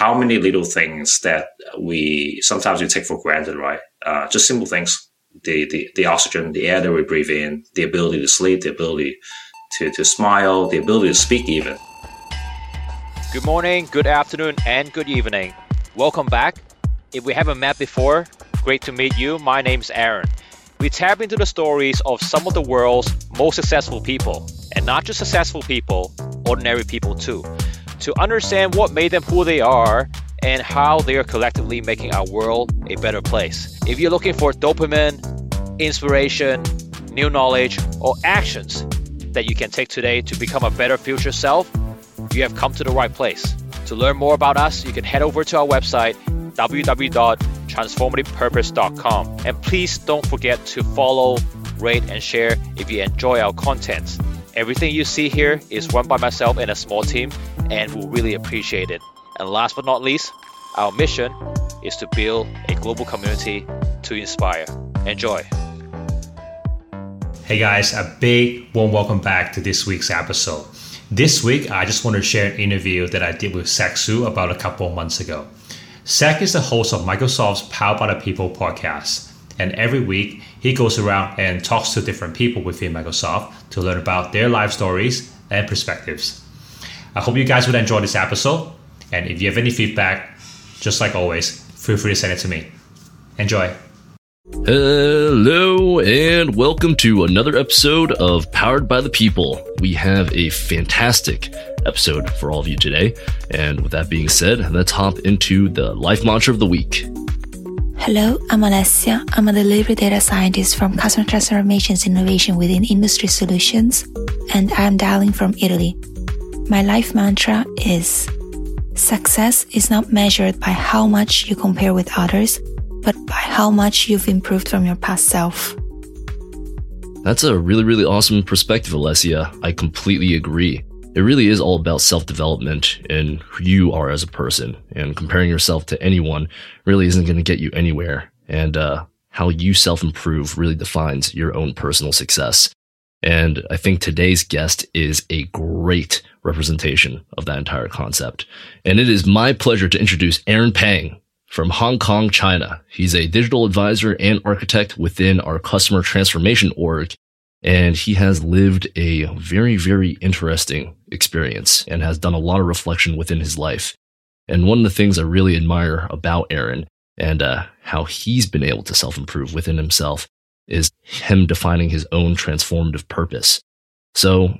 how many little things that we sometimes we take for granted, right? Uh, just simple things. The, the, the oxygen, the air that we breathe in, the ability to sleep, the ability to, to smile, the ability to speak even. Good morning, good afternoon, and good evening. Welcome back. If we haven't met before, great to meet you. My name's Aaron. We tap into the stories of some of the world's most successful people, and not just successful people, ordinary people too to understand what made them who they are and how they are collectively making our world a better place. If you're looking for dopamine, inspiration, new knowledge, or actions that you can take today to become a better future self, you have come to the right place. To learn more about us, you can head over to our website www.transformativepurpose.com and please don't forget to follow, rate, and share if you enjoy our content. Everything you see here is run by myself and a small team, and we really appreciate it. And last but not least, our mission is to build a global community to inspire. Enjoy. Hey guys, a big warm welcome back to this week's episode. This week, I just want to share an interview that I did with Su about a couple of months ago. Zack is the host of Microsoft's Power by the People podcast. And every week, he goes around and talks to different people within Microsoft to learn about their life stories and perspectives. I hope you guys would enjoy this episode. And if you have any feedback, just like always, feel free to send it to me. Enjoy. Hello, and welcome to another episode of Powered by the People. We have a fantastic episode for all of you today. And with that being said, let's hop into the life mantra of the week. Hello, I'm Alessia. I'm a delivery data scientist from Customer Transformations Innovation within Industry Solutions, and I'm dialing from Italy. My life mantra is Success is not measured by how much you compare with others, but by how much you've improved from your past self. That's a really, really awesome perspective, Alessia. I completely agree it really is all about self development and who you are as a person. And comparing yourself to anyone really isn't going to get you anywhere. And uh, how you self improve really defines your own personal success. And I think today's guest is a great representation of that entire concept. And it is my pleasure to introduce Aaron Pang from Hong Kong, China. He's a digital advisor and architect within our customer transformation org and he has lived a very, very interesting experience and has done a lot of reflection within his life. And one of the things I really admire about Aaron and uh, how he's been able to self improve within himself is him defining his own transformative purpose. So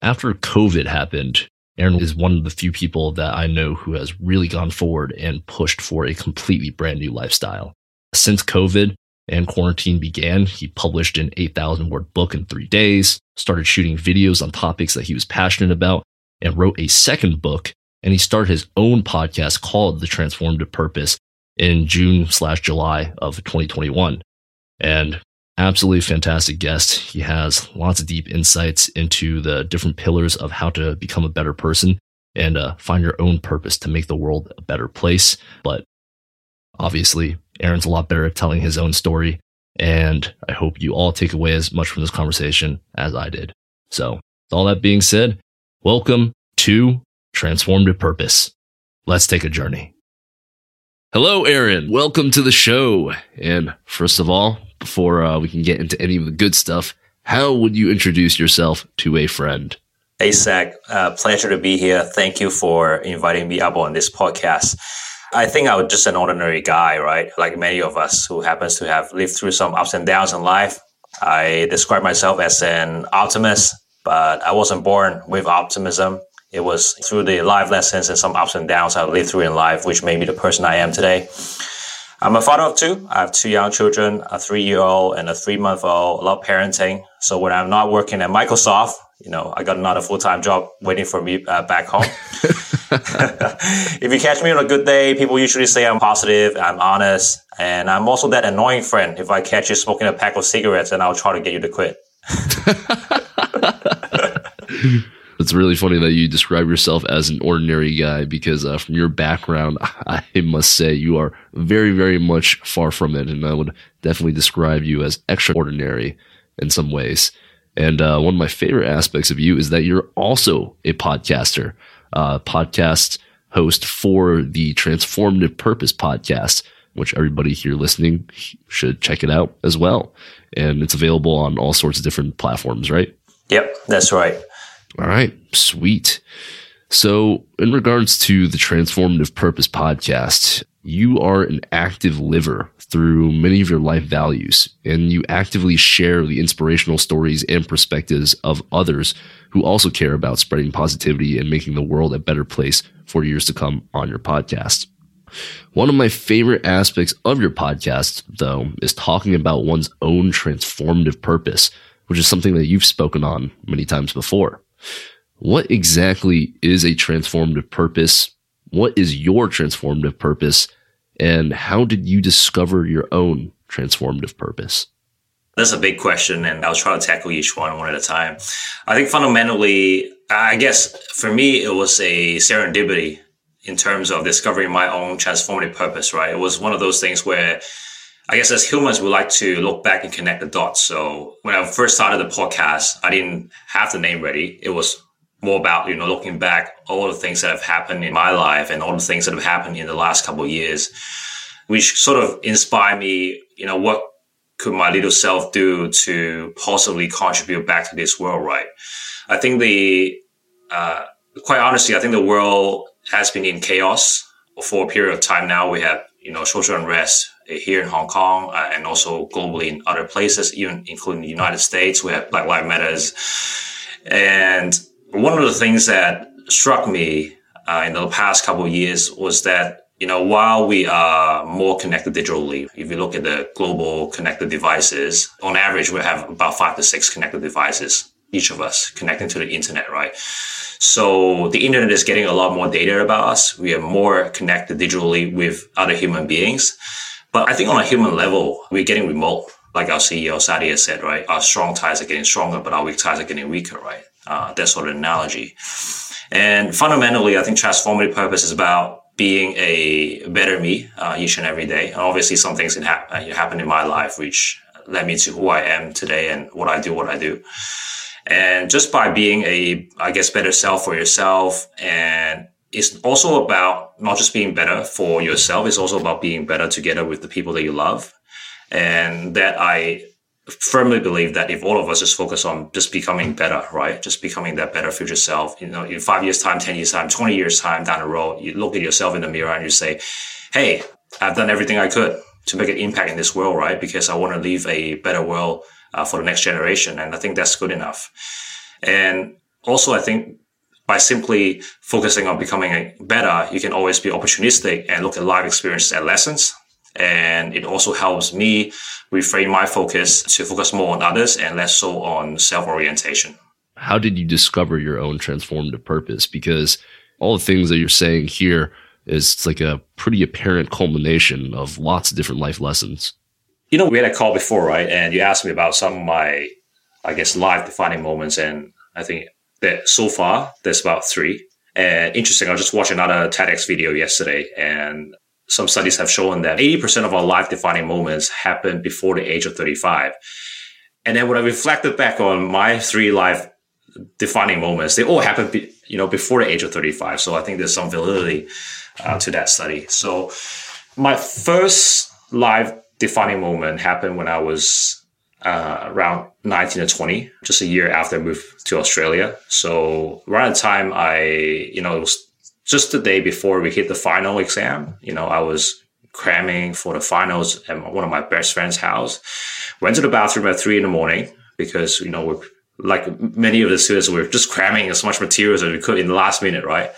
after COVID happened, Aaron is one of the few people that I know who has really gone forward and pushed for a completely brand new lifestyle. Since COVID, and quarantine began, he published an 8,000 word book in three days, started shooting videos on topics that he was passionate about, and wrote a second book. And he started his own podcast called The Transformative Purpose in June slash July of 2021. And absolutely fantastic guest. He has lots of deep insights into the different pillars of how to become a better person and uh, find your own purpose to make the world a better place. But obviously, Aaron's a lot better at telling his own story. And I hope you all take away as much from this conversation as I did. So, with all that being said, welcome to Transformative Purpose. Let's take a journey. Hello, Aaron. Welcome to the show. And first of all, before uh, we can get into any of the good stuff, how would you introduce yourself to a friend? Hey, Zack. Uh, pleasure to be here. Thank you for inviting me up on this podcast. I think I was just an ordinary guy, right? Like many of us who happens to have lived through some ups and downs in life. I describe myself as an optimist, but I wasn't born with optimism. It was through the life lessons and some ups and downs I lived through in life, which made me the person I am today. I'm a father of two. I have two young children, a three year old and a three month old. I love parenting. So when I'm not working at Microsoft, you know, I got another full time job waiting for me uh, back home. if you catch me on a good day, people usually say I'm positive, I'm honest, and I'm also that annoying friend. If I catch you smoking a pack of cigarettes, then I'll try to get you to quit. It's really funny that you describe yourself as an ordinary guy because uh, from your background, I must say you are very, very much far from it. And I would definitely describe you as extraordinary in some ways. And uh, one of my favorite aspects of you is that you're also a podcaster. Uh, podcast host for the Transformative Purpose podcast, which everybody here listening should check it out as well. And it's available on all sorts of different platforms, right? Yep, that's right. All right, sweet. So, in regards to the Transformative Purpose podcast, you are an active liver through many of your life values, and you actively share the inspirational stories and perspectives of others who also care about spreading positivity and making the world a better place for years to come on your podcast. One of my favorite aspects of your podcast, though, is talking about one's own transformative purpose, which is something that you've spoken on many times before. What exactly is a transformative purpose? What is your transformative purpose? And how did you discover your own transformative purpose? That's a big question, and I'll try to tackle each one one at a time. I think fundamentally, I guess for me, it was a serendipity in terms of discovering my own transformative purpose, right? It was one of those things where I guess as humans, we like to look back and connect the dots. So when I first started the podcast, I didn't have the name ready. It was more about, you know, looking back all the things that have happened in my life and all the things that have happened in the last couple of years, which sort of inspire me, you know, what could my little self do to possibly contribute back to this world, right? I think the, uh, quite honestly, I think the world has been in chaos for a period of time now. We have, you know, social unrest here in Hong Kong uh, and also globally in other places, even including the United States. We have Black Lives Matters. And one of the things that struck me uh, in the past couple of years was that you know while we are more connected digitally if you look at the global connected devices on average we have about five to six connected devices each of us connecting to the internet right so the internet is getting a lot more data about us we are more connected digitally with other human beings but i think on a human level we're getting remote like our ceo satya said right our strong ties are getting stronger but our weak ties are getting weaker right uh, that sort of analogy. And fundamentally, I think transformative purpose is about being a better me uh, each and every day. And obviously, some things that ha- uh, happened in my life which led me to who I am today and what I do, what I do. And just by being a, I guess, better self for yourself. And it's also about not just being better for yourself. It's also about being better together with the people that you love. And that I firmly believe that if all of us just focus on just becoming better, right? Just becoming that better future self, you know, in five years time, 10 years time, 20 years time down the road, you look at yourself in the mirror and you say, Hey, I've done everything I could to make an impact in this world, right? Because I want to leave a better world uh, for the next generation. And I think that's good enough. And also, I think by simply focusing on becoming better, you can always be opportunistic and look at life experiences and lessons and it also helps me reframe my focus to focus more on others and less so on self orientation. How did you discover your own transformative purpose? Because all the things that you're saying here is like a pretty apparent culmination of lots of different life lessons. You know, we had a call before, right? And you asked me about some of my, I guess, life defining moments. And I think that so far, there's about three. And interesting, I just watched another TEDx video yesterday, and some studies have shown that 80% of our life defining moments happen before the age of 35. And then when I reflected back on my three life defining moments, they all happened, be, you know, before the age of 35. So I think there's some validity uh, to that study. So my first life defining moment happened when I was uh, around 19 or 20, just a year after I moved to Australia. So around the time I, you know, it was just the day before we hit the final exam, you know, I was cramming for the finals at one of my best friend's house. Went to the bathroom at three in the morning because, you know, we're like many of the students, we were just cramming as much material as we could in the last minute, right?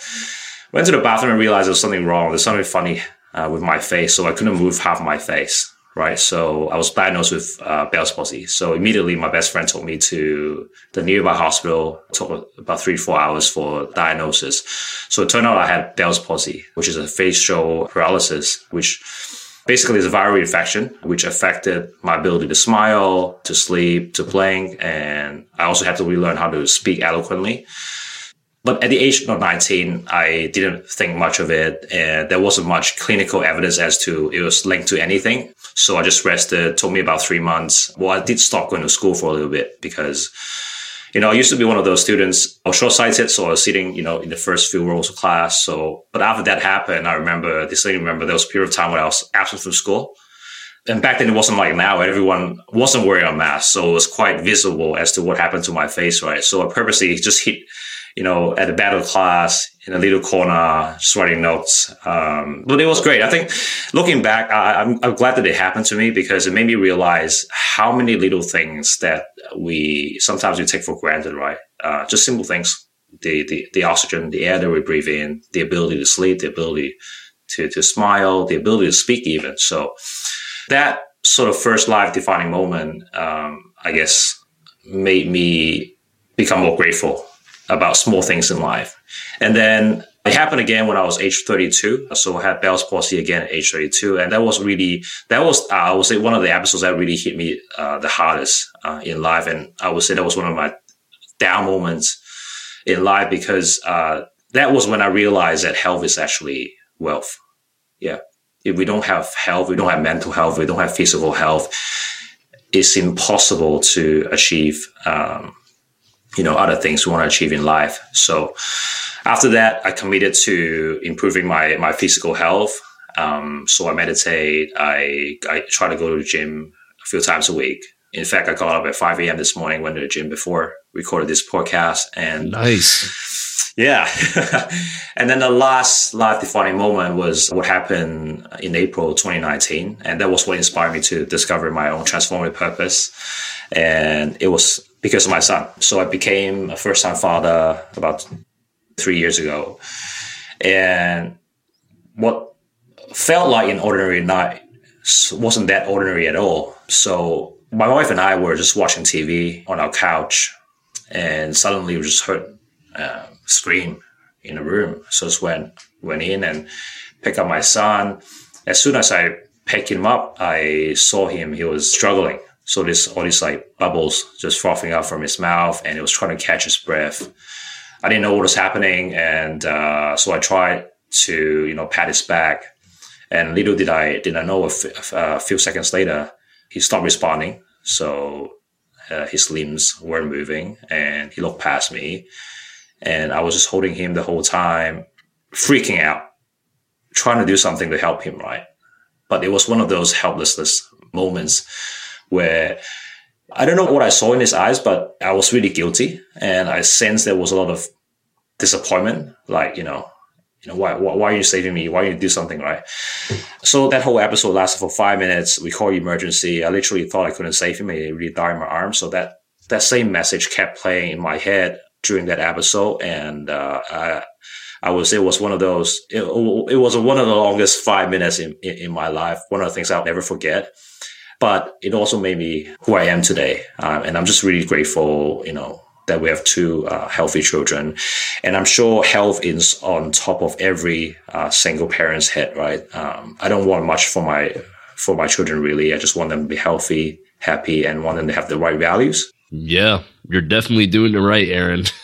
Went to the bathroom and realized there was something wrong. There's something funny uh, with my face. So I couldn't move half my face right? So I was diagnosed with uh, Bell's palsy. So immediately my best friend took me to the nearby hospital. It took about three, four hours for diagnosis. So it turned out I had Bell's palsy, which is a facial paralysis, which basically is a viral infection, which affected my ability to smile, to sleep, to playing. And I also had to relearn how to speak eloquently. But at the age of 19, I didn't think much of it. And there wasn't much clinical evidence as to it was linked to anything. So I just rested. Took me about three months. Well, I did stop going to school for a little bit because, you know, I used to be one of those students, I was short-sighted, so I was sitting, you know, in the first few rows of class. So, but after that happened, I remember, distinctly remember there was a period of time when I was absent from school. And back then it wasn't like now, everyone wasn't wearing a mask. So it was quite visible as to what happened to my face, right? So I purposely just hit, you know, at the battle class in a little corner, writing notes. Um, but it was great. I think looking back, I, I'm, I'm glad that it happened to me because it made me realize how many little things that we sometimes we take for granted, right? Uh, just simple things. The, the, the oxygen, the air that we breathe in, the ability to sleep, the ability to, to smile, the ability to speak even. So, that sort of first life defining moment, um, I guess, made me become more grateful about small things in life. And then it happened again when I was age 32. So I had Bell's palsy again at age 32. And that was really, that was, uh, I would say one of the episodes that really hit me uh, the hardest uh, in life. And I would say that was one of my down moments in life because uh, that was when I realized that health is actually wealth. Yeah if we don't have health, we don't have mental health, we don't have physical health, it's impossible to achieve, um, you know, other things we want to achieve in life. So after that, I committed to improving my, my physical health. Um, so I meditate. I, I try to go to the gym a few times a week. In fact, I got up at 5 a.m. this morning, went to the gym before recorded this podcast and nice yeah. and then the last life defining moment was what happened in April 2019. And that was what inspired me to discover my own transformative purpose. And it was because of my son. So I became a first time father about three years ago. And what felt like an ordinary night wasn't that ordinary at all. So my wife and I were just watching TV on our couch and suddenly we just heard scream in the room. So I went went in and picked up my son. As soon as I picked him up, I saw him. He was struggling. So this all these like bubbles just frothing out from his mouth, and he was trying to catch his breath. I didn't know what was happening, and uh, so I tried to you know pat his back. And little did I did I know a, f- a few seconds later he stopped responding. So uh, his limbs weren't moving, and he looked past me and I was just holding him the whole time, freaking out, trying to do something to help him, right? But it was one of those helplessness moments where I don't know what I saw in his eyes, but I was really guilty. And I sensed there was a lot of disappointment. Like, you know, you know, why, why, are you saving me? Why are you do something, right? So that whole episode lasted for five minutes. We called emergency. I literally thought I couldn't save him. He really died in my arms. So that, that same message kept playing in my head during that episode, and uh, I, I would say it was one of those. It, it was one of the longest five minutes in, in, in my life. One of the things I'll never forget. But it also made me who I am today, um, and I'm just really grateful. You know that we have two uh, healthy children, and I'm sure health is on top of every uh, single parent's head. Right? Um, I don't want much for my for my children really. I just want them to be healthy, happy, and want them to have the right values. Yeah, you're definitely doing it right, Aaron.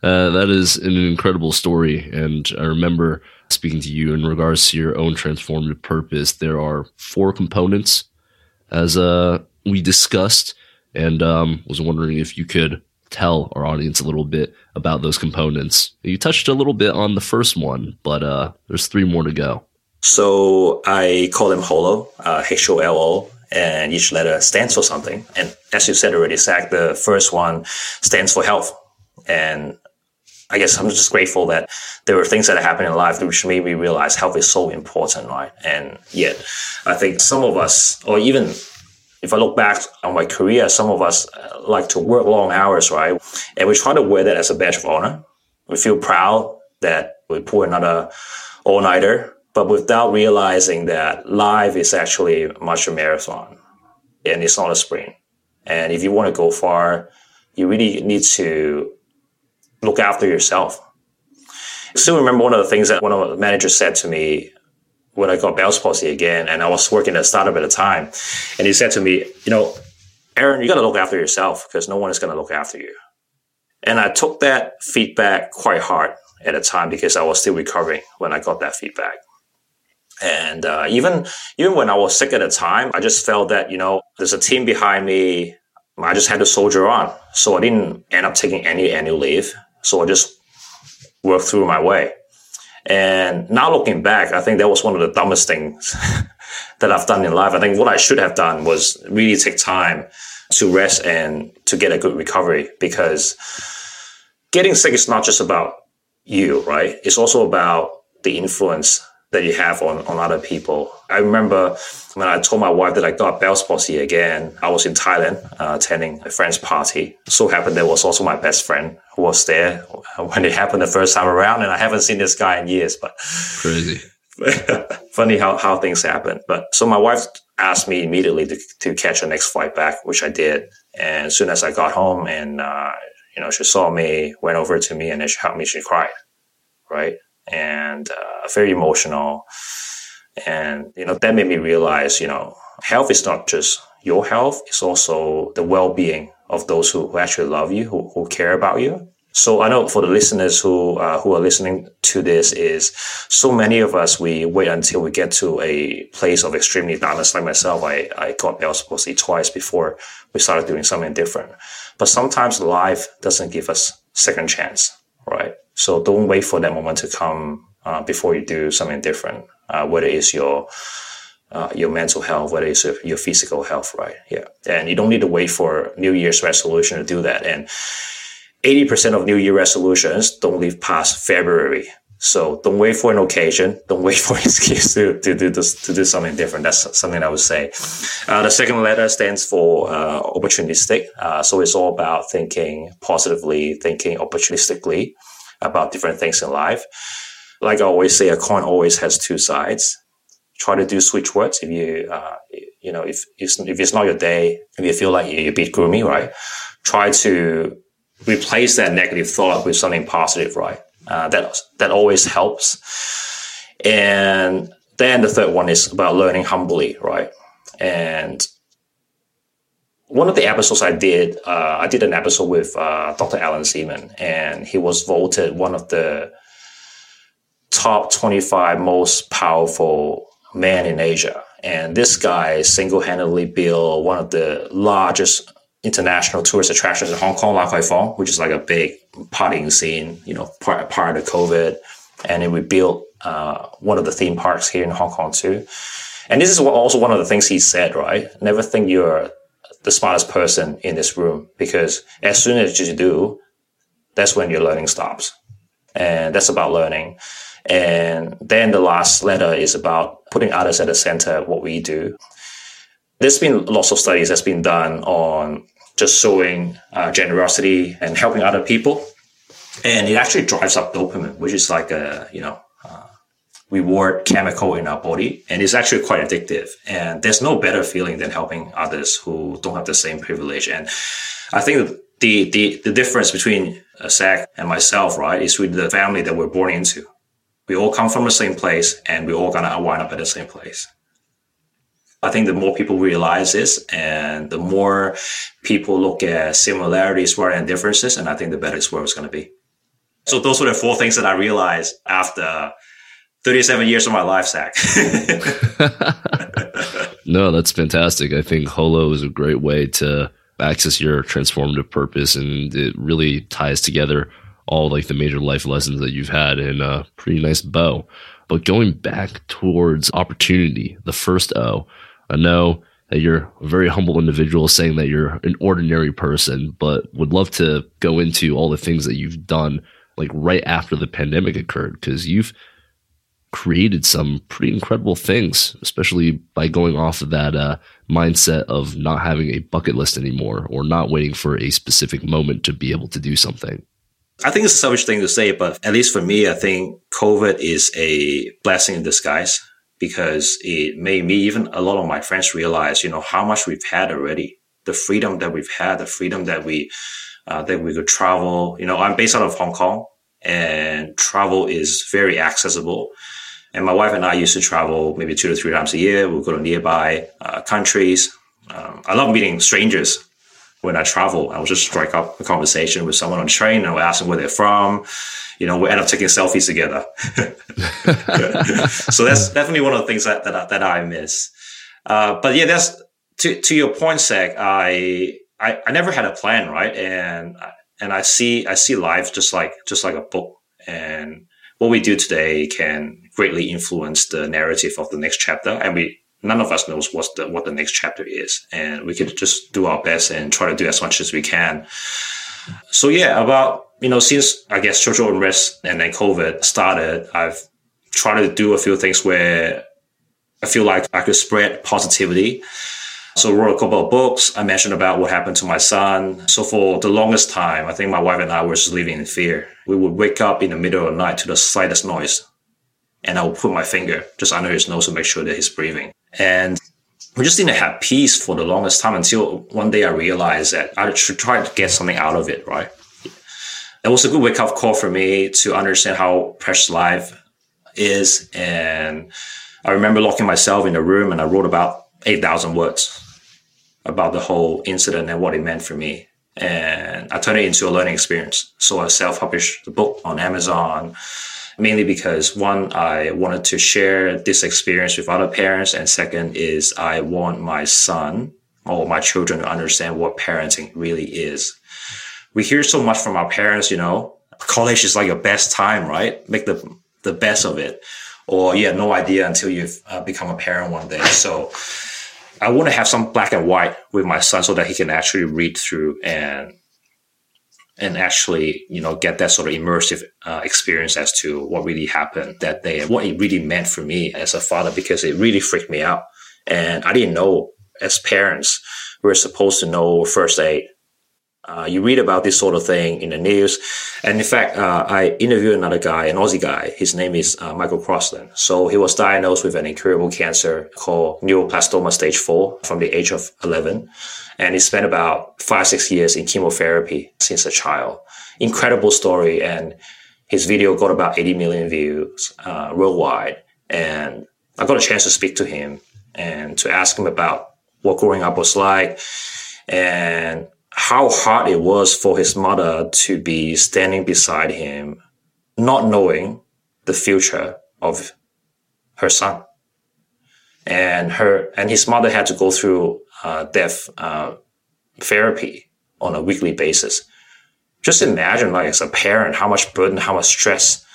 Uh, that is an incredible story. And I remember speaking to you in regards to your own transformative purpose. There are four components, as uh, we discussed, and um, was wondering if you could tell our audience a little bit about those components. You touched a little bit on the first one, but uh, there's three more to go. So I call them HOLO, uh, H O L O, and each letter stands for something. And as you said already, Zach, the first one stands for health. And I guess I'm just grateful that there were things that happen in life which made me realize health is so important, right? And yet, I think some of us, or even if I look back on my career, some of us uh, like to work long hours, right? And we try to wear that as a badge of honor. We feel proud that we pull another all nighter but without realizing that life is actually much a marathon and it's not a sprint. And if you want to go far, you really need to look after yourself. I still remember one of the things that one of the managers said to me when I got Bell's palsy again, and I was working at a startup at the time. And he said to me, you know, Aaron, you got to look after yourself because no one is going to look after you. And I took that feedback quite hard at the time because I was still recovering when I got that feedback. And uh, even even when I was sick at the time, I just felt that you know there's a team behind me. I just had to soldier on. So I didn't end up taking any annual leave. So I just worked through my way. And now looking back, I think that was one of the dumbest things that I've done in life. I think what I should have done was really take time to rest and to get a good recovery because getting sick is not just about you, right? It's also about the influence that you have on, on other people. I remember when I told my wife that I got Bell's palsy again, I was in Thailand uh, attending a friend's party. So happened there was also my best friend who was there when it happened the first time around, and I haven't seen this guy in years. But crazy, funny how how things happen. But so my wife asked me immediately to, to catch the next flight back, which I did. And as soon as I got home, and uh, you know, she saw me, went over to me, and then she helped me. She cried, right? And uh, very emotional. And, you know, that made me realize, you know, health is not just your health, it's also the well being of those who, who actually love you, who, who care about you. So I know for the listeners who uh, who are listening to this is so many of us we wait until we get to a place of extremely darkness. Like myself, I I got Bell's twice before we started doing something different. But sometimes life doesn't give us second chance, right? So don't wait for that moment to come uh, before you do something different, uh, whether it's your uh, your mental health, whether it's your physical health, right? Yeah. And you don't need to wait for New Year's resolution to do that. And 80% of New Year resolutions don't live past February. So don't wait for an occasion. Don't wait for an excuse to, to do this, to do something different. That's something I would say. Uh, the second letter stands for uh, opportunistic. Uh, so it's all about thinking positively, thinking opportunistically about different things in life. Like I always say, a coin always has two sides. Try to do switch words if you, uh, you know, if, it's, if it's not your day, if you feel like you're a bit gloomy, right? Try to replace that negative thought with something positive, right? Uh, that, that always helps. And then the third one is about learning humbly, right? And one of the episodes I did, uh, I did an episode with uh, Dr. Alan Zeman, and he was voted one of the top 25 most powerful men in Asia. And this guy single handedly built one of the largest international tourist attractions in Hong Kong, Lan Kwai Fong, which is like a big partying scene, you know, prior, to COVID. And then we built uh, one of the theme parks here in Hong Kong too. And this is also one of the things he said, right? Never think you're the smartest person in this room because as soon as you do, that's when your learning stops. And that's about learning. And then the last letter is about putting others at the center of what we do. There's been lots of studies that's been done on just showing uh, generosity and helping other people. And it actually drives up dopamine, which is like a, you know, reward chemical in our body and it's actually quite addictive. And there's no better feeling than helping others who don't have the same privilege. And i think the the, the difference between uh, Zach and myself right is with the family that we're born into. We all come from the same place and we're all gonna wind up at the same place. I think the more people realize this and the more people look at similarities rather than differences, and I think the better this world is going to be. So those were the four things that I realized after 37 years of my life, Zach. no, that's fantastic. I think Holo is a great way to access your transformative purpose and it really ties together all like the major life lessons that you've had in a pretty nice bow. But going back towards opportunity, the first O, I know that you're a very humble individual saying that you're an ordinary person, but would love to go into all the things that you've done like right after the pandemic occurred because you've created some pretty incredible things, especially by going off of that uh, mindset of not having a bucket list anymore or not waiting for a specific moment to be able to do something. I think it's a selfish thing to say, but at least for me, I think COVID is a blessing in disguise because it made me, even a lot of my friends realize, you know, how much we've had already, the freedom that we've had, the freedom that we, uh, that we could travel. You know, I'm based out of Hong Kong and travel is very accessible. And my wife and I used to travel maybe two to three times a year. We'll go to nearby uh, countries. Um, I love meeting strangers when I travel. I will just strike up a conversation with someone on train I'll ask them where they're from. You know, we end up taking selfies together. so that's definitely one of the things that, that, I, that I miss. Uh, but yeah, that's to, to your point, Zach. I, I, I never had a plan, right? And and I see I see life just like just like a book, and what we do today can greatly influence the narrative of the next chapter. And we none of us knows what's the what the next chapter is, and we could just do our best and try to do as much as we can. So yeah, about you know since I guess social unrest and then COVID started, I've tried to do a few things where I feel like I could spread positivity. So wrote a couple of books. I mentioned about what happened to my son. So for the longest time, I think my wife and I were just living in fear. We would wake up in the middle of the night to the slightest noise. And I will put my finger just under his nose to make sure that he's breathing. And we just didn't have peace for the longest time until one day I realized that I should try to get something out of it, right? It was a good wake up call for me to understand how precious life is. And I remember locking myself in a room and I wrote about 8,000 words about the whole incident and what it meant for me. And I turned it into a learning experience. So I self published the book on Amazon mainly because one, I wanted to share this experience with other parents. And second is I want my son or my children to understand what parenting really is. We hear so much from our parents, you know, college is like your best time, right? Make the, the best of it. Or you had no idea until you've uh, become a parent one day. So I want to have some black and white with my son so that he can actually read through and and actually, you know, get that sort of immersive uh, experience as to what really happened that day and what it really meant for me as a father, because it really freaked me out. And I didn't know as parents, we're supposed to know first aid. Uh, you read about this sort of thing in the news. And in fact, uh, I interviewed another guy, an Aussie guy. His name is uh, Michael Crossland. So he was diagnosed with an incurable cancer called neuroblastoma stage four from the age of 11. And he spent about five, six years in chemotherapy since a child. Incredible story. And his video got about 80 million views uh, worldwide. And I got a chance to speak to him and to ask him about what growing up was like and how hard it was for his mother to be standing beside him, not knowing the future of her son. And her and his mother had to go through uh, death uh, therapy on a weekly basis. Just imagine, like as a parent, how much burden, how much stress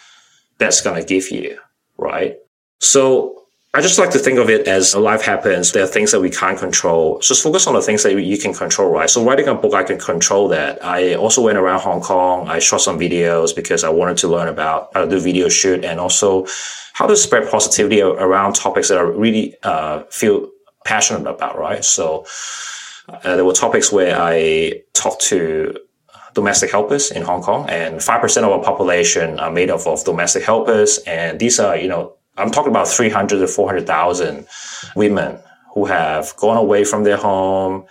that's gonna give you, right? So I just like to think of it as life happens. There are things that we can't control. Just focus on the things that you can control, right? So writing a book, I can control that. I also went around Hong Kong. I shot some videos because I wanted to learn about how to do video shoot and also how to spread positivity around topics that I really uh, feel passionate about, right? So uh, there were topics where I talked to domestic helpers in Hong Kong, and 5% of our population are made up of domestic helpers. And these are, you know, I'm talking about 300 to 400,000 women who have gone away from their home,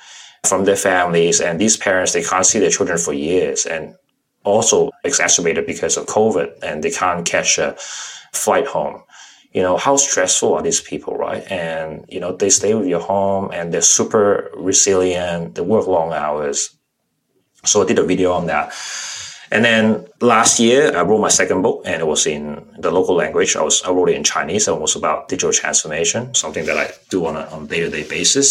from their families, and these parents, they can't see their children for years and also exacerbated because of COVID and they can't catch a flight home. You know, how stressful are these people, right? And, you know, they stay with your home and they're super resilient. They work long hours. So I did a video on that. And then last year, I wrote my second book, and it was in the local language. I was I wrote it in Chinese, and it was about digital transformation, something that I do on a on day to day basis.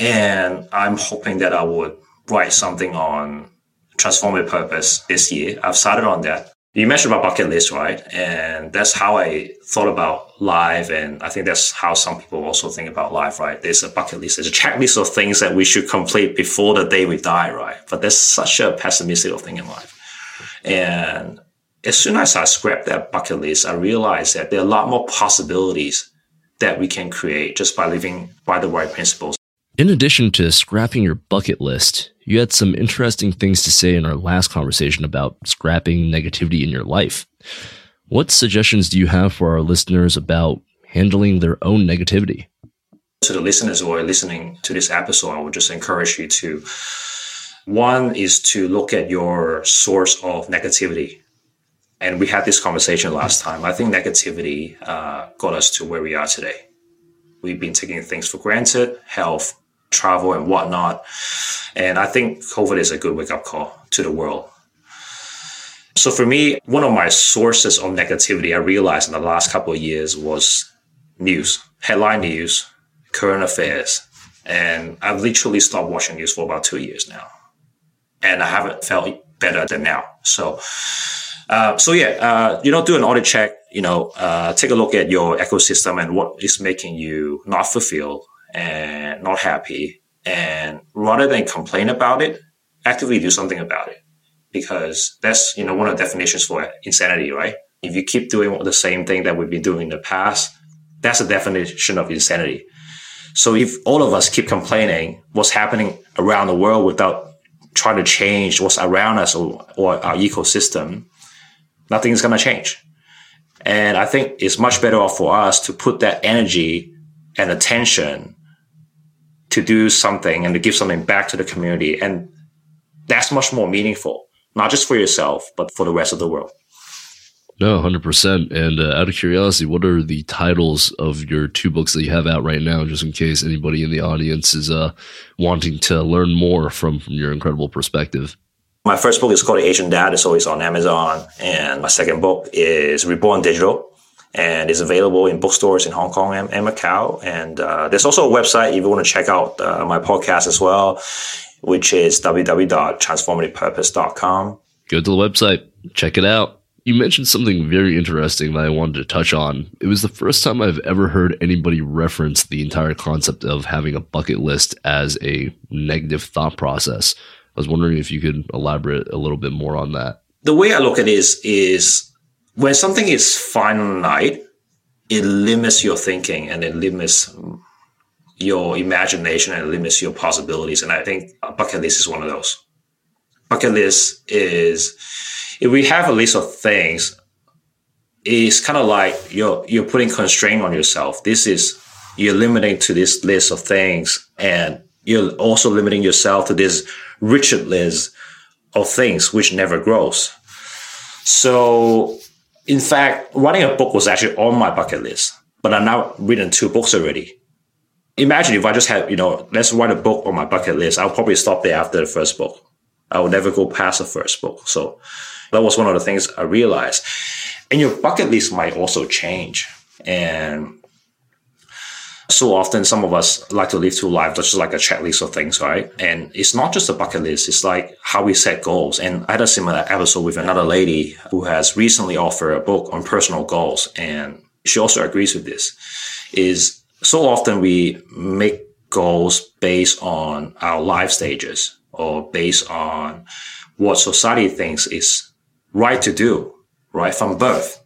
And I'm hoping that I would write something on transformative purpose this year. I've started on that. You mentioned about bucket list, right? And that's how I thought about life. And I think that's how some people also think about life, right? There's a bucket list. There's a checklist of things that we should complete before the day we die, right? But there's such a pessimistic thing in life. And as soon as I scrapped that bucket list, I realized that there are a lot more possibilities that we can create just by living by the right principles. In addition to scrapping your bucket list, you had some interesting things to say in our last conversation about scrapping negativity in your life. What suggestions do you have for our listeners about handling their own negativity? To the listeners who are listening to this episode, I would just encourage you to one is to look at your source of negativity. And we had this conversation last time. I think negativity uh, got us to where we are today. We've been taking things for granted, health, travel, and whatnot. And I think COVID is a good wake up call to the world. So for me, one of my sources of negativity I realized in the last couple of years was news, headline news, current affairs. And I've literally stopped watching news for about two years now. And I haven't felt better than now. So, uh, so yeah, uh, you know, do an audit check, you know, uh, take a look at your ecosystem and what is making you not fulfilled and not happy. And rather than complain about it, actively do something about it because that's, you know, one of the definitions for insanity, right? If you keep doing the same thing that we've been doing in the past, that's the definition of insanity. So if all of us keep complaining what's happening around the world without trying to change what's around us or, or our ecosystem, nothing is going to change. And I think it's much better off for us to put that energy and attention to do something and to give something back to the community. And that's much more meaningful, not just for yourself, but for the rest of the world. No, hundred percent. And uh, out of curiosity, what are the titles of your two books that you have out right now, just in case anybody in the audience is uh, wanting to learn more from, from your incredible perspective? My first book is called Asian Dad. It's always on Amazon, and my second book is Reborn Digital, and it's available in bookstores in Hong Kong and, and Macau. And uh, there's also a website if you want to check out uh, my podcast as well, which is www.transformativepurpose.com. Go to the website, check it out. You mentioned something very interesting that I wanted to touch on. It was the first time I've ever heard anybody reference the entire concept of having a bucket list as a negative thought process. I was wondering if you could elaborate a little bit more on that. The way I look at it is, is when something is finite, it limits your thinking and it limits your imagination and it limits your possibilities. And I think a bucket list is one of those. Bucket list is if we have a list of things, it's kind of like you're you're putting constraint on yourself. This is you're limiting to this list of things, and you're also limiting yourself to this rigid list of things which never grows. So, in fact, writing a book was actually on my bucket list, but I've now written two books already. Imagine if I just had, you know, let's write a book on my bucket list. I'll probably stop there after the first book. I will never go past the first book. So that was one of the things I realized. And your bucket list might also change. And so often some of us like to live through life just like a checklist of things, right? And it's not just a bucket list. It's like how we set goals. And I had a similar episode with another lady who has recently offered a book on personal goals. And she also agrees with this is so often we make goals based on our life stages or based on what society thinks is right to do right from birth.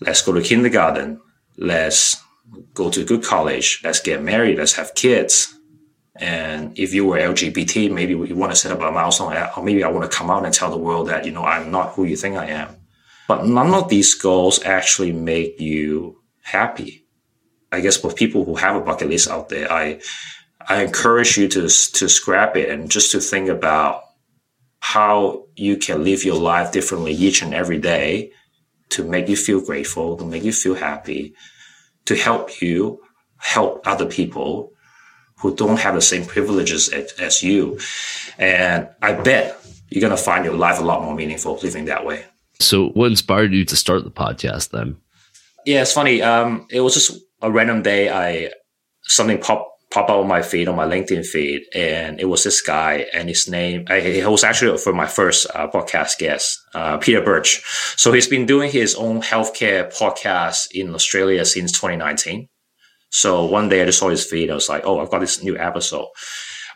Let's go to kindergarten. Let's go to a good college. Let's get married. Let's have kids. And if you were LGBT, maybe you want to set up a milestone, or maybe I want to come out and tell the world that, you know, I'm not who you think I am. But none of these goals actually make you happy. I guess for people who have a bucket list out there, I, I encourage you to, to scrap it and just to think about how you can live your life differently each and every day to make you feel grateful, to make you feel happy, to help you help other people who don't have the same privileges as, as you. And I bet you're going to find your life a lot more meaningful living that way. So, what inspired you to start the podcast then? Yeah, it's funny. Um, it was just a random day. I something popped pop up on my feed on my LinkedIn feed, and it was this guy, and his name he was actually for my first uh, podcast guest, uh, Peter Birch. So he's been doing his own healthcare podcast in Australia since 2019. So one day I just saw his feed, I was like, oh, I've got this new episode.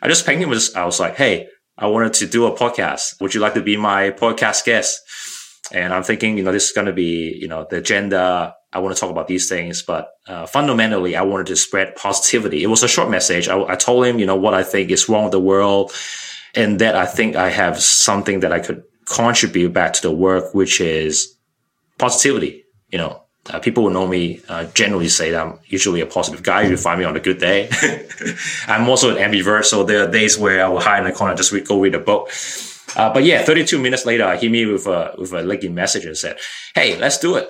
I just pinged him. I was like, hey, I wanted to do a podcast. Would you like to be my podcast guest? And I'm thinking, you know, this is going to be, you know, the agenda I want to talk about these things, but uh, fundamentally, I wanted to spread positivity. It was a short message. I, I, told him, you know, what I think is wrong with the world, and that I think I have something that I could contribute back to the work, which is positivity. You know, uh, people who know me uh, generally say that I'm usually a positive guy. You find me on a good day. I'm also an ambivert, so there are days where I will hide in the corner, just read, go read a book. Uh, but yeah, 32 minutes later, I hit me with a with a LinkedIn message and said, "Hey, let's do it."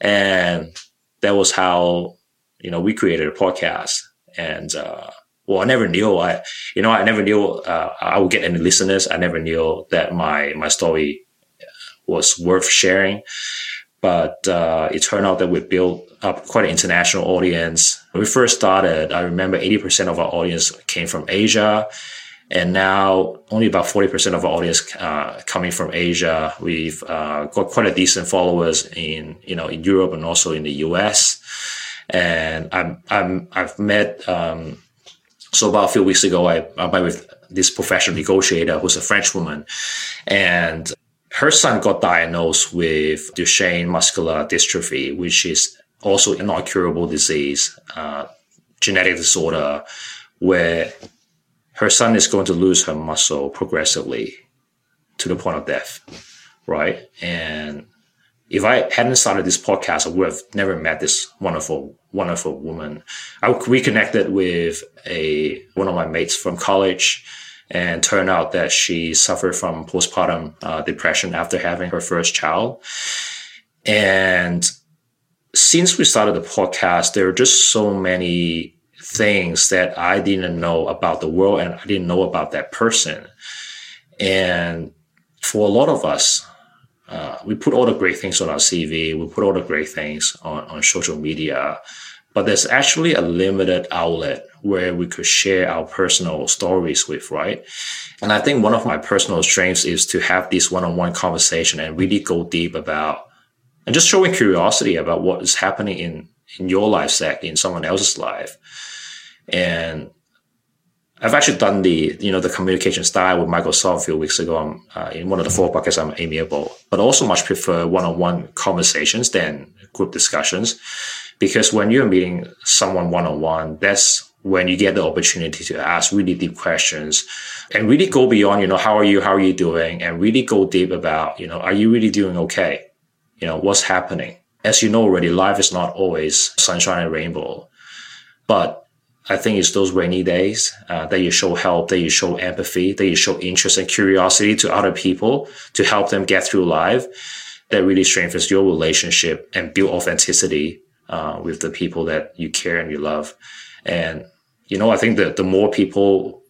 And that was how, you know, we created a podcast. And, uh, well, I never knew I, you know, I never knew, uh, I would get any listeners. I never knew that my, my story was worth sharing. but uh, it turned out that we built up quite an international audience. When we first started, I remember 80% of our audience came from Asia. And now only about 40% of our audience uh, coming from Asia. We've uh, got quite a decent followers in, you know, in Europe and also in the US. And I'm, I'm, I've met, um, so about a few weeks ago, I, I met with this professional negotiator who's a French woman. And her son got diagnosed with Duchenne muscular dystrophy, which is also an incurable disease, uh, genetic disorder, where her son is going to lose her muscle progressively to the point of death, right? And if I hadn't started this podcast, I would have never met this wonderful, wonderful woman. I reconnected with a one of my mates from college, and turned out that she suffered from postpartum uh, depression after having her first child. And since we started the podcast, there are just so many things that I didn't know about the world and I didn't know about that person. And for a lot of us, uh, we put all the great things on our CV, we put all the great things on, on social media, but there's actually a limited outlet where we could share our personal stories with, right? And I think one of my personal strengths is to have this one-on-one conversation and really go deep about and just showing curiosity about what is happening in, in your life, Zach, in someone else's life. And I've actually done the, you know, the communication style with Microsoft a few weeks ago uh, in one of the four buckets I'm amiable, but also much prefer one-on-one conversations than group discussions. Because when you're meeting someone one-on-one, that's when you get the opportunity to ask really deep questions and really go beyond, you know, how are you? How are you doing? And really go deep about, you know, are you really doing okay? You know, what's happening? As you know already, life is not always sunshine and rainbow, but I think it's those rainy days uh, that you show help, that you show empathy, that you show interest and curiosity to other people to help them get through life. That really strengthens your relationship and build authenticity uh, with the people that you care and you love. And you know, I think that the more people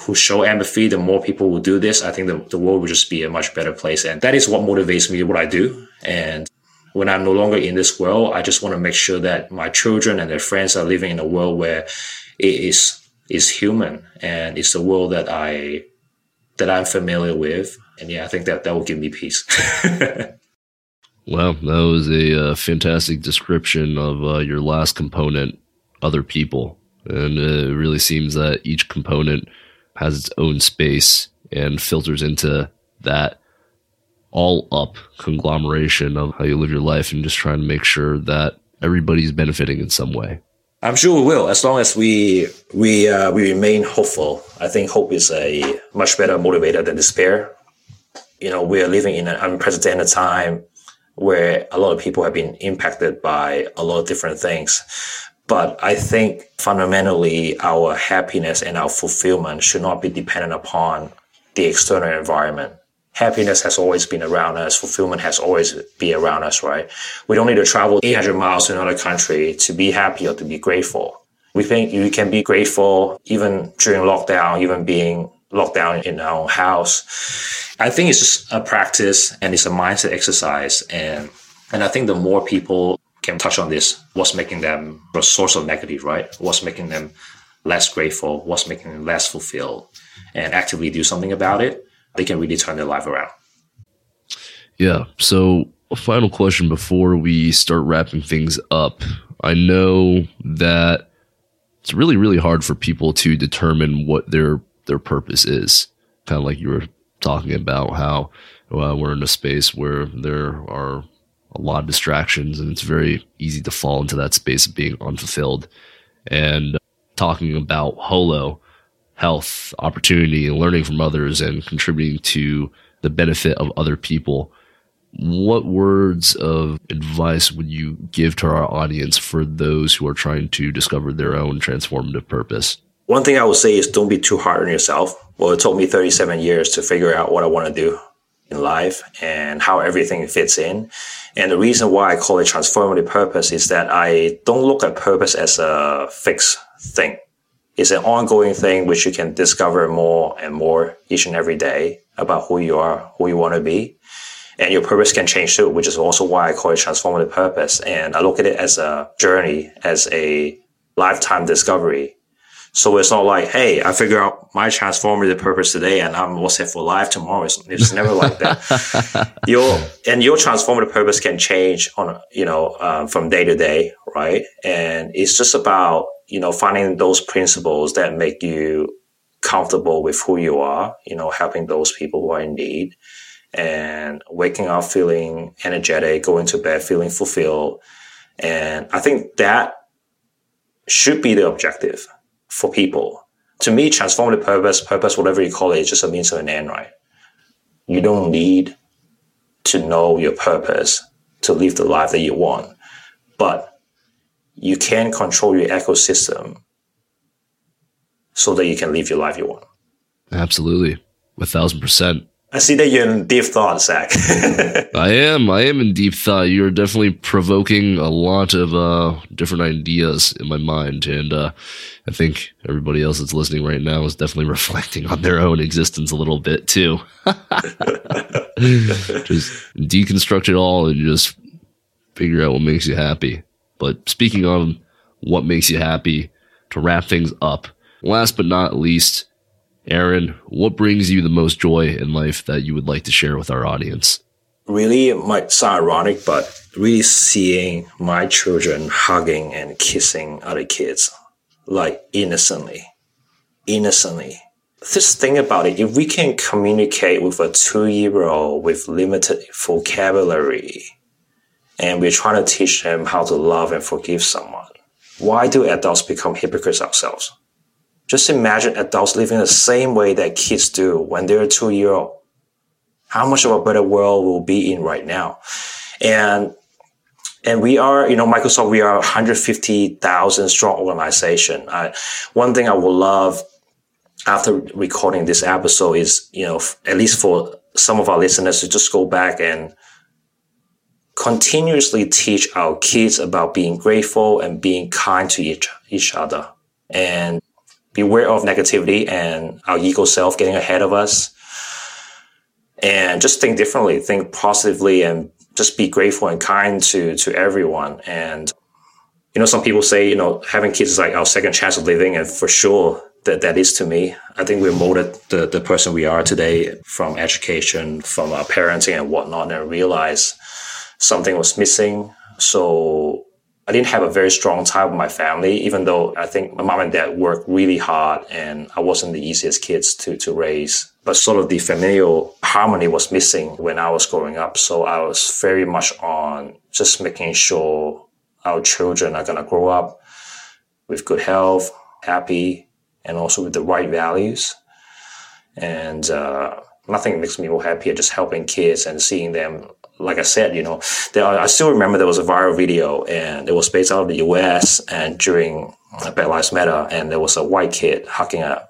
who show empathy, the more people will do this. I think the, the world will just be a much better place. And that is what motivates me, what I do. And when I'm no longer in this world, I just want to make sure that my children and their friends are living in a world where it is is human and it's a world that I that I'm familiar with. And yeah, I think that that will give me peace. wow, that was a uh, fantastic description of uh, your last component, other people, and it really seems that each component has its own space and filters into that all up conglomeration of how you live your life and just trying to make sure that everybody's benefiting in some way. I'm sure we will, as long as we we uh, we remain hopeful. I think hope is a much better motivator than despair. You know, we are living in an unprecedented time where a lot of people have been impacted by a lot of different things. But I think fundamentally, our happiness and our fulfillment should not be dependent upon the external environment happiness has always been around us. Fulfillment has always been around us, right? We don't need to travel 800 miles to another country to be happy or to be grateful. We think you can be grateful even during lockdown, even being locked down in our own house. I think it's just a practice and it's a mindset exercise. And, and I think the more people can touch on this, what's making them a source of negative, right? What's making them less grateful? What's making them less fulfilled? And actively do something about it they can really turn their life around. Yeah. So, a final question before we start wrapping things up. I know that it's really, really hard for people to determine what their their purpose is. Kind of like you were talking about how we're in a space where there are a lot of distractions, and it's very easy to fall into that space of being unfulfilled. And talking about holo, health, opportunity, learning from others and contributing to the benefit of other people. What words of advice would you give to our audience for those who are trying to discover their own transformative purpose? One thing I would say is don't be too hard on yourself. Well, it took me 37 years to figure out what I want to do in life and how everything fits in. And the reason why I call it transformative purpose is that I don't look at purpose as a fixed thing it's an ongoing thing which you can discover more and more each and every day about who you are, who you want to be. and your purpose can change too, which is also why I call it transformative purpose. And I look at it as a journey, as a lifetime discovery. So it's not like, hey, I figure out my transformative purpose today and I'm all set for life tomorrow. It's, it's never like that. your and your transformative purpose can change on you know uh, from day to day, right? And it's just about you know finding those principles that make you comfortable with who you are. You know, helping those people who are in need, and waking up feeling energetic, going to bed feeling fulfilled. And I think that should be the objective for people. To me, transformative purpose, purpose, whatever you call it, is just a means to an end, right? You don't need to know your purpose to live the life that you want, but you can control your ecosystem so that you can live your life you want. Absolutely. A thousand percent. I see that you're in deep thought, Zach. I am. I am in deep thought. You're definitely provoking a lot of uh, different ideas in my mind, and uh, I think everybody else that's listening right now is definitely reflecting on their own existence a little bit too. just deconstruct it all and just figure out what makes you happy. But speaking on what makes you happy, to wrap things up, last but not least, Aaron, what brings you the most joy in life that you would like to share with our audience? Really, it might sound ironic, but really seeing my children hugging and kissing other kids, like innocently, innocently. Just think about it. If we can communicate with a two year old with limited vocabulary, and we're trying to teach them how to love and forgive someone, why do adults become hypocrites ourselves? Just imagine adults living the same way that kids do when they're two year old. How much of a better world we'll be in right now. And and we are, you know, Microsoft, we are 150,000 strong organization. I, one thing I would love after recording this episode is, you know, at least for some of our listeners to just go back and continuously teach our kids about being grateful and being kind to each, each other. And beware of negativity and our ego self getting ahead of us. And just think differently, think positively and just be grateful and kind to, to everyone. And, you know, some people say, you know, having kids is like our second chance of living. And for sure that that is to me. I think we molded the, the person we are today from education, from our parenting and whatnot and realize something was missing. So I didn't have a very strong tie with my family, even though I think my mom and dad worked really hard and I wasn't the easiest kids to, to raise. But sort of the familial harmony was missing when I was growing up. So I was very much on just making sure our children are going to grow up with good health, happy, and also with the right values. And uh, nothing makes me more happier just helping kids and seeing them like I said, you know, there are, I still remember there was a viral video and it was based out of the US and during Black Lives Matter and there was a white kid hugging a,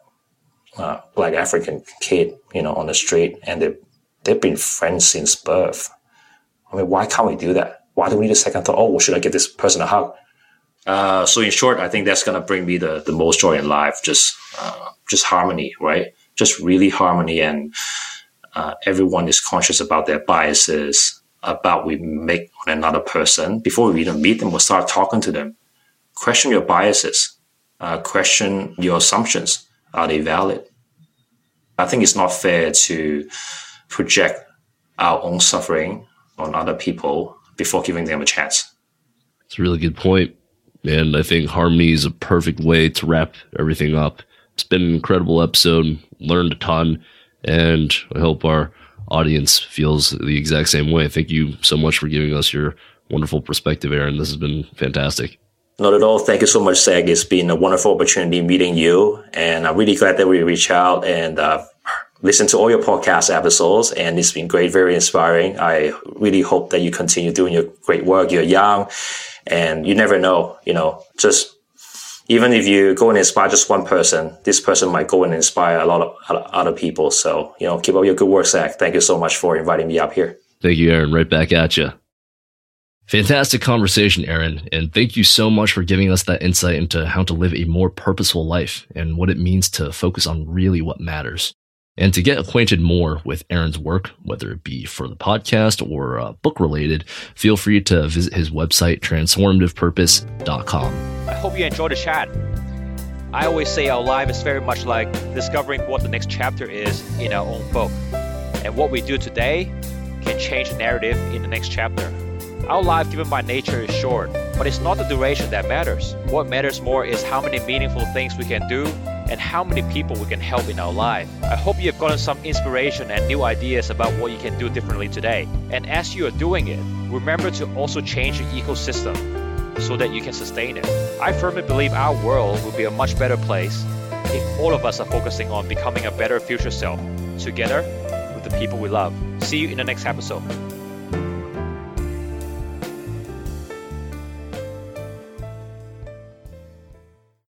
black African kid, you know, on the street and they, they've been friends since birth. I mean, why can't we do that? Why do we need a second thought? Oh, should I give this person a hug? Uh, so in short, I think that's going to bring me the, the most joy in life. Just, uh, just harmony, right? Just really harmony and, uh, everyone is conscious about their biases, about we make on another person before we even meet them we'll start talking to them. Question your biases. Uh, question your assumptions. Are they valid? I think it's not fair to project our own suffering on other people before giving them a chance. It's a really good point and i think harmony is a perfect way to wrap everything up. It's been an incredible episode learned a ton and i hope our audience feels the exact same way. Thank you so much for giving us your wonderful perspective, Aaron. This has been fantastic. Not at all. Thank you so much, Zach. It's been a wonderful opportunity meeting you. And I'm really glad that we reached out and uh, listened to all your podcast episodes. And it's been great, very inspiring. I really hope that you continue doing your great work. You're young and you never know, you know, just even if you go and inspire just one person, this person might go and inspire a lot of other people. So, you know, keep up your good work, Zach. Thank you so much for inviting me up here. Thank you, Aaron. Right back at you. Fantastic conversation, Aaron. And thank you so much for giving us that insight into how to live a more purposeful life and what it means to focus on really what matters. And to get acquainted more with Aaron's work, whether it be for the podcast or uh, book related, feel free to visit his website, transformativepurpose.com. I hope you enjoyed the chat. I always say our life is very much like discovering what the next chapter is in our own book. And what we do today can change the narrative in the next chapter. Our life, given by nature, is short, but it's not the duration that matters. What matters more is how many meaningful things we can do and how many people we can help in our life. I hope you have gotten some inspiration and new ideas about what you can do differently today. And as you are doing it, remember to also change your ecosystem so that you can sustain it. I firmly believe our world will be a much better place if all of us are focusing on becoming a better future self together with the people we love. See you in the next episode.